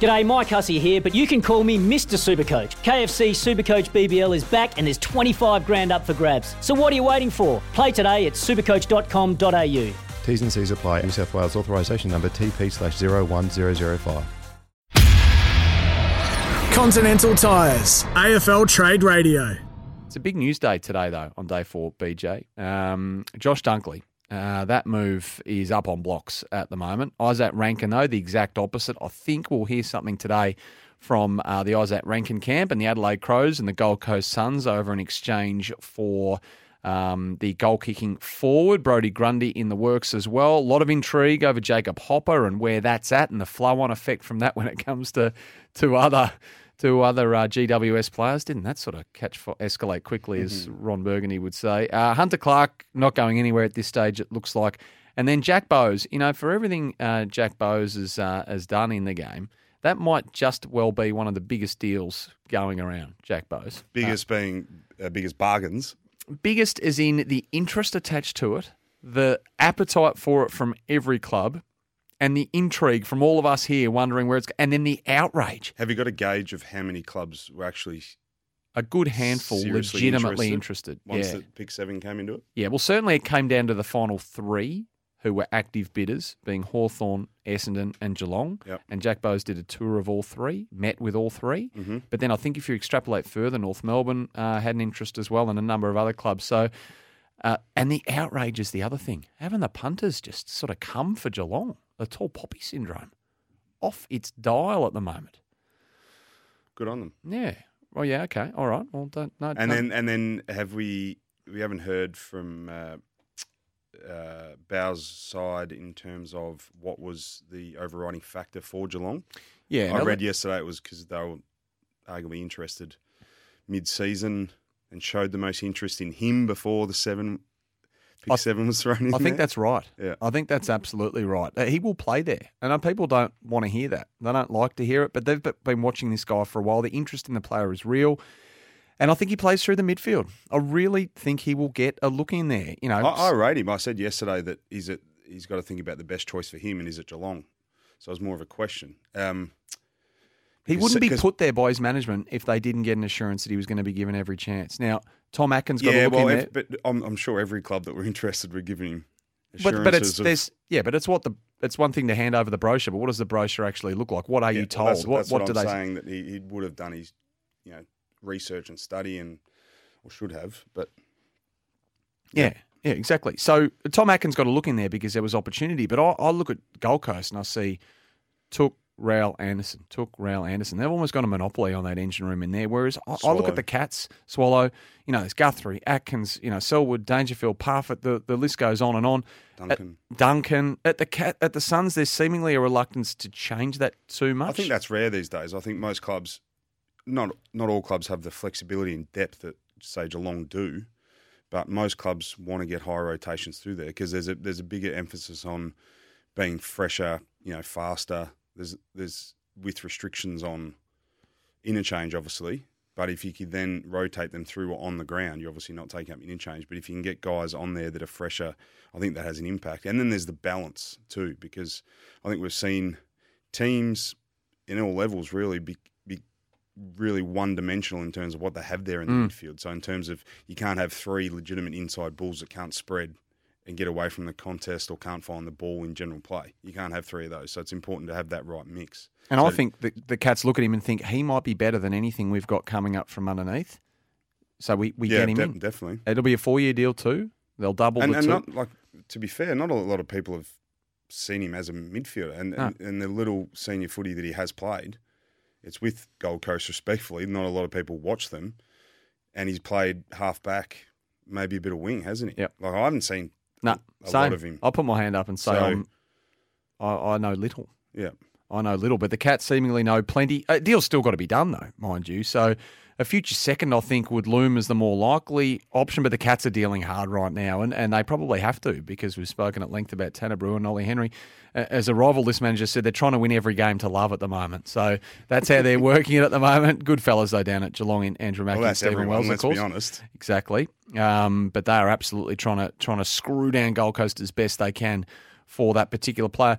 G'day, Mike Hussey here, but you can call me Mr. Supercoach. KFC Supercoach BBL is back and there's 25 grand up for grabs. So what are you waiting for? Play today at supercoach.com.au. T's and C's apply. New South Wales authorisation number TP slash 01005. Continental Tires, AFL Trade Radio. It's a big news day today, though, on day four, BJ. Um, Josh Dunkley, uh, that move is up on blocks at the moment. Izak Rankine, though, the exact opposite. I think we'll hear something today from uh, the Izak Rankine camp and the Adelaide Crows and the Gold Coast Suns over an exchange for um, the goal kicking forward. Brodie Grundy in the works as well. A lot of intrigue over Jacob Hopper and where that's at and the flow on effect from that when it comes to, to other to other uh, GWS players. Didn't that sort of catch for, escalate quickly, as Mm-hmm. Ron Burgundy would say? Uh, Hunter Clark not going anywhere at this stage. It looks like, and then Jack Bowes. You know, for everything uh, Jack Bowes has uh, has done in the game, that might just well be one of the biggest deals going around. Jack Bowes, Biggest being uh, biggest bargains. biggest is in the interest attached to it, the appetite for it from every club. And the intrigue from all of us here wondering where it's, and then the outrage. Have you got a gauge of how many clubs were actually a good handful seriously legitimately interested. once yeah. the pick seven came into it? yeah, well, certainly it came down to the final three who were active bidders, being Hawthorn, Essendon, and Geelong. Yep. And Jack Bowes did a tour of all three, met with all 3 Mhm. But then I think if you extrapolate further, North Melbourne uh, had an interest as well, and a number of other clubs. So, uh, and the outrage is the other thing. Having the punters just sort of come for Geelong, the tall poppy syndrome, off its dial at the moment. Good on them. Yeah. Well, yeah. Okay. All right. Well, don't. No, And no- then and then have we we haven't heard from uh, uh, Bow's side in terms of what was the overriding factor for Geelong? Yeah, I read yesterday it was because they were arguably interested mid-season and showed the most interest in him before the seven pick I- seven was thrown in. I think there. that's right. Yeah. I think that's absolutely right. Uh, He will play there. And uh, people don't want to hear that. They don't like to hear it, but they've been watching this guy for a while. The interest in the player is real. And I think he plays through the midfield. I really think he will get a look in there. You know, I, I rate him. I said yesterday that he's at, he's got to think about the best choice for him, and is it Geelong. So it was more of a question. Um, he wouldn't be put there by his management if they didn't get an assurance that he was going to be given every chance. Now, Tom Atkins got a yeah, look well, if, there. but I'm, I'm sure every club that were interested were giving him But, but it's assurances of- there's yeah, but it's what the it's one thing to hand over the brochure, but what does the brochure actually look like? What are Yeah, you well, told? that's, what that's what, what, do I'm they saying that he, he would have done his you know research and study and or should have, but Yeah, yeah, exactly. So Tom Atkins got a look in there because there was opportunity. But I, I look at Gold Coast and I see Touk, Rowell, Anderson, Touk, Rowell, Anderson. They've almost got a monopoly on that engine room in there. Whereas I, I look at the Cats, Swallow, you know, there's Guthrie, Atkins, you know, Selwood, Dangerfield, Parfitt. The, the list goes on and on. Duncan. At Duncan at the cat at the Suns, there's seemingly a reluctance to change that too much. I think that's rare these days. I think most clubs, not not all clubs have the flexibility and depth that say Geelong do, but most clubs want to get high rotations through there because there's a there's a bigger emphasis on being fresher, you know, faster. There's there's with restrictions on interchange, obviously. But if you could then rotate them through on the ground, you're obviously not taking up interchange. But if you can get guys on there that are fresher, I think that has an impact. And then there's the balance too, because I think we've seen teams in all levels really be, be really one dimensional in terms of what they have there in the Mm. midfield. So in terms of you can't have three legitimate inside bulls that can't spread and get away from the contest or can't find the ball in general play. You can't have three of those. So it's important to have that right mix. And So- I think the, the Cats look at him and think he might be better than anything we've got coming up from underneath. So we, we yeah, get him de- in. definitely. It'll be a four year deal too. They'll double and, the and not like to be fair, not a lot of people have seen him as a midfielder, and, No. and and the little senior footy that he has played, it's with Gold Coast. Respectfully, not a lot of people watch them, and he's played half back, maybe a bit of wing, hasn't he? Yep. Like I haven't seen no, same. lot of him. I'll put my hand up and say So- I'm, I, I know little. Yeah. I know little, but the Cats seemingly know plenty. A deal's still got to be done, though, mind you. So a future second, I think, would loom as the more likely option. But the Cats are dealing hard right now, and, and they probably have to because we've spoken at length about Tanner Bruhn and Ollie Henry. As a rival list manager said, they're trying to win every game to love at the moment. So that's how they're working it at the moment. Good fellas, though, down at Geelong in Andrew Mackie Well, and Stephen everyone, Wells, let's of be course. honest. Exactly. Um, but they are absolutely trying to trying to screw down Gold Coast as best they can for that particular player.